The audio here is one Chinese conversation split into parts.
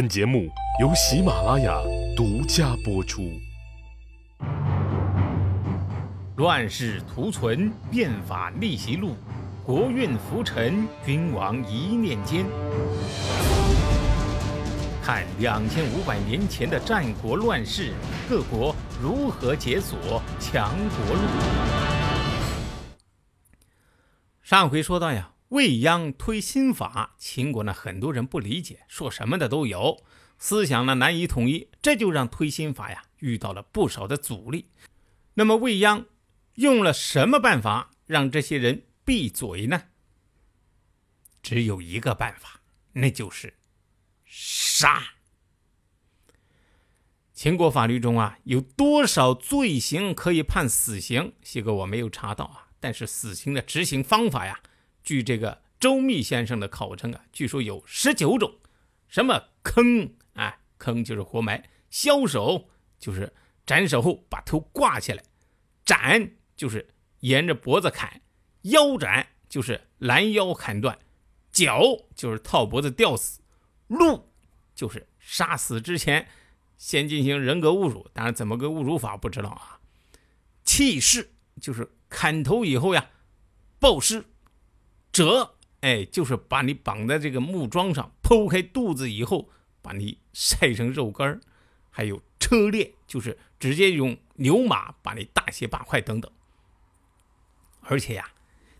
本节目由喜马拉雅独家播出。乱世图存，变法逆袭录，国运浮沉，君王一念间。看两千五百年前的战国乱世，各国如何解锁强国路。上回说到呀。未央推新法，秦国呢很多人不理解，说什么的都有，思想呢难以统一，这就让推新法呀遇到了不少的阻力。那么未央用了什么办法让这些人闭嘴呢？只有一个办法，那就是杀。秦国法律中啊有多少罪行可以判死刑？西哥我没有查到啊，但是死刑的执行方法呀。据这个周密先生的考证啊，据说有十九种，什么坑啊，坑就是活埋；枭首就是斩首后把头挂起来；斩就是沿着脖子砍；腰斩就是拦腰砍断；绞就是套脖子吊死；戮就是杀死之前先进行人格侮辱，当然怎么个侮辱法不知道啊；弃尸就是砍头以后呀，暴尸。折，哎，就是把你绑在这个木桩上，剖开肚子以后，把你晒成肉干；还有车裂，就是直接用牛马把你大卸八块等等。而且呀，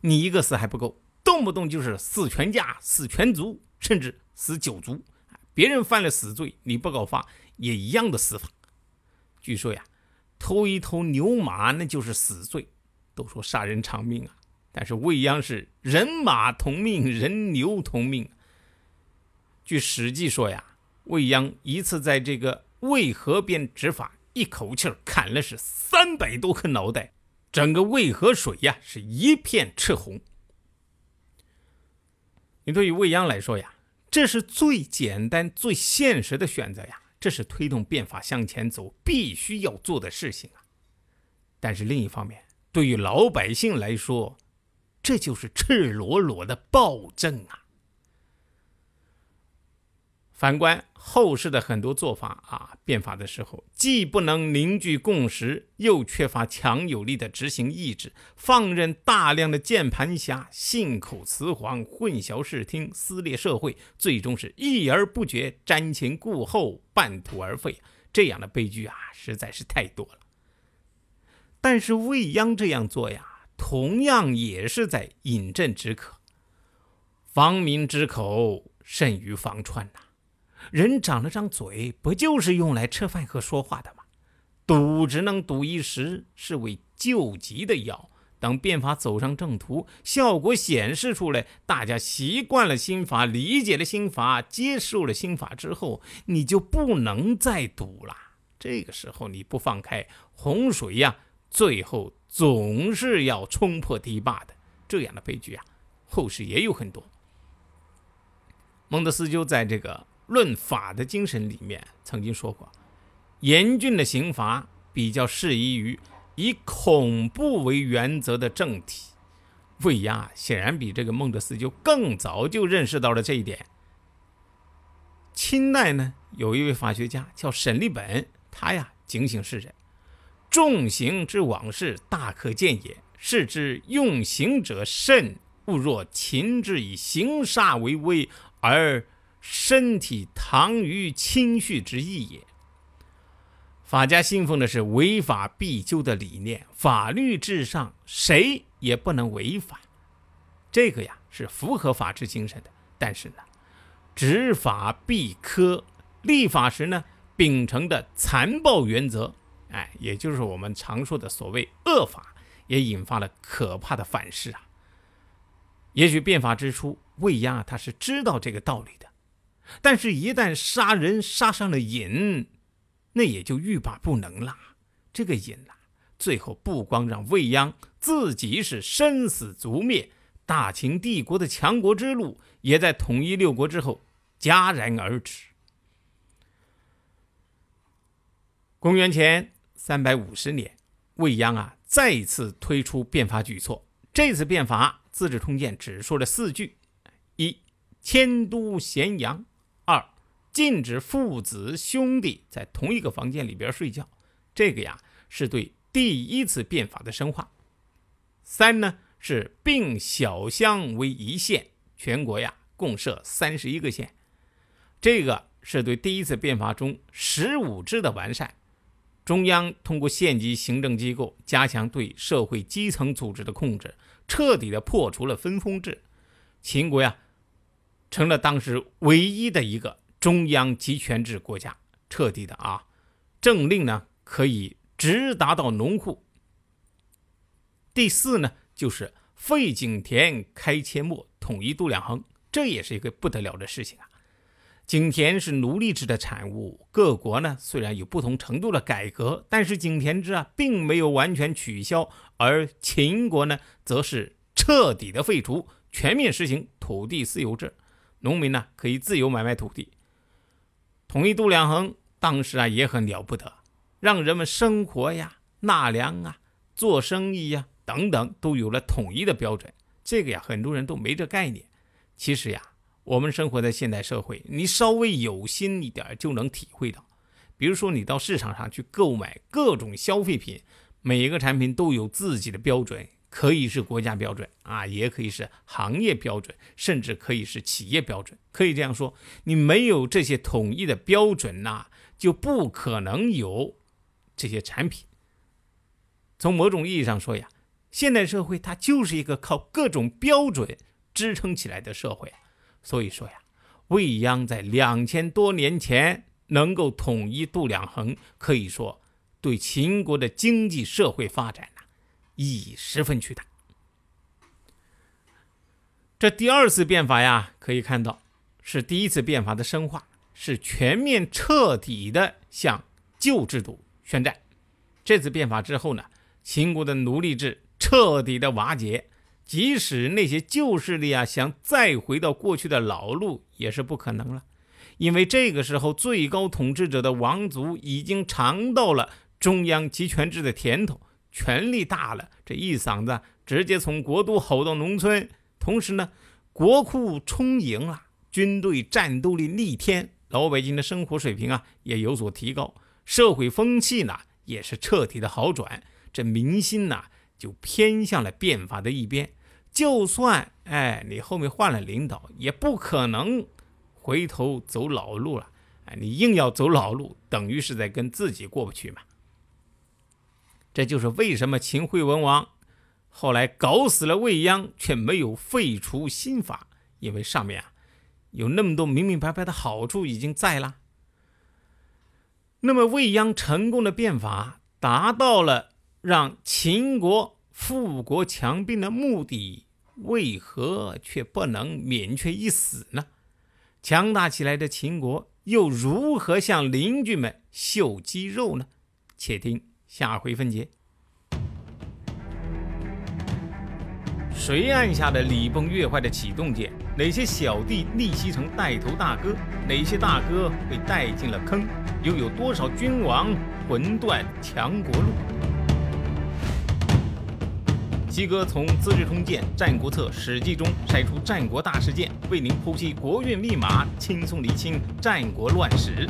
你一个死还不够，动不动就是死全家、死全族，甚至死九族。别人犯了死罪，你不告发也一样的死法。据说呀，偷一头牛马那就是死罪，都说杀人偿命啊。但是未央是人马同命，人牛同命。据《史记》说呀，未央一次在这个渭河边执法，一口气砍了是三百多颗脑袋，整个渭河水呀是一片赤红。你对于未央来说呀，这是最简单、最现实的选择呀，这是推动变法向前走必须要做的事情啊。但是另一方面，对于老百姓来说，这就是赤裸裸的暴政啊！反观后世的很多做法啊，变法的时候既不能凝聚共识，又缺乏强有力的执行意志，放任大量的键盘侠信口雌黄，混淆视听，撕裂社会，最终是一而不决，瞻前顾后，半途而废。这样的悲剧啊，实在是太多了。但是未央这样做呀。同样也是在饮鸩止渴，防民之口甚于防川呐。人长了张嘴，不就是用来吃饭和说话的吗？堵只能堵一时，是为救急的药。等变法走上正途，效果显示出来，大家习惯了新法，理解了新法，接受了新法之后，你就不能再堵了。这个时候你不放开洪水呀，最后。总是要冲破堤坝的，这样的悲剧啊，后世也有很多。孟德斯鸠在这个《论法的精神》里面曾经说过，严峻的刑罚比较适宜于以恐怖为原则的政体。魏亚显然比这个孟德斯鸠更早就认识到了这一点。清代呢，有一位法学家叫沈立本，他呀警醒世人。重刑之往事，大可见也。是之用刑者甚，勿若秦之以刑杀为威，而身体唐于轻恤之意也。法家信奉的是违法必究的理念，法律至上，谁也不能违法。这个呀是符合法治精神的。但是呢，执法必苛，立法时呢秉承的残暴原则。哎，也就是我们常说的所谓恶法，也引发了可怕的反噬啊。也许变法之初，魏押他是知道这个道理的，但是，一旦杀人杀上了瘾，那也就欲罢不能了。这个瘾呐，最后不光让魏央自己是生死族灭，大秦帝国的强国之路，也在统一六国之后戛然而止。公元前。三百五十年，未央啊再次推出变法举措。这次变法，《资治通鉴》只说了四句：一、迁都咸阳；二、禁止父子兄弟在同一个房间里边睡觉。这个呀，是对第一次变法的深化。三呢是并小乡为一县，全国呀共设三十一个县。这个是对第一次变法中十五制的完善。中央通过县级行政机构加强对社会基层组织的控制，彻底的破除了分封制。秦国呀，成了当时唯一的一个中央集权制国家，彻底的啊，政令呢可以直达到农户。第四呢，就是废井田，开阡陌，统一度量衡，这也是一个不得了的事情啊。井田是奴隶制的产物，各国呢虽然有不同程度的改革，但是井田制啊并没有完全取消，而秦国呢则是彻底的废除，全面实行土地私有制，农民呢可以自由买卖土地。统一度量衡，当时啊也很了不得，让人们生活呀、纳粮啊、做生意呀等等都有了统一的标准。这个呀很多人都没这概念，其实呀。我们生活在现代社会，你稍微有心一点就能体会到。比如说，你到市场上去购买各种消费品，每一个产品都有自己的标准，可以是国家标准啊，也可以是行业标准，甚至可以是企业标准。可以这样说，你没有这些统一的标准呐，就不可能有这些产品。从某种意义上说呀，现代社会它就是一个靠各种标准支撑起来的社会。所以说呀，未央在两千多年前能够统一度量衡，可以说对秦国的经济社会发展呢意义十分巨大。这第二次变法呀，可以看到是第一次变法的深化，是全面彻底的向旧制度宣战。这次变法之后呢，秦国的奴隶制彻底的瓦解。即使那些旧势力啊，想再回到过去的老路也是不可能了，因为这个时候最高统治者的王族已经尝到了中央集权制的甜头，权力大了，这一嗓子直接从国都吼到农村。同时呢，国库充盈了，军队战斗力逆天，老百姓的生活水平啊也有所提高，社会风气呢也是彻底的好转，这民心呐就偏向了变法的一边。就算哎，你后面换了领导，也不可能回头走老路了。哎，你硬要走老路，等于是在跟自己过不去嘛。这就是为什么秦惠文王后来搞死了未央，却没有废除新法，因为上面啊有那么多明明白白的好处已经在了。那么未央成功的变法，达到了让秦国。富国强兵的目的为何却不能免却一死呢？强大起来的秦国又如何向邻居们秀肌肉呢？且听下回分解。谁按下的礼崩乐坏的启动键？哪些小弟逆袭成带头大哥？哪些大哥被带进了坑？又有多少君王魂断强国路？西哥从《资治通鉴》《战国策》《史记》中筛出战国大事件，为您剖析国运密码，轻松理清战国乱史。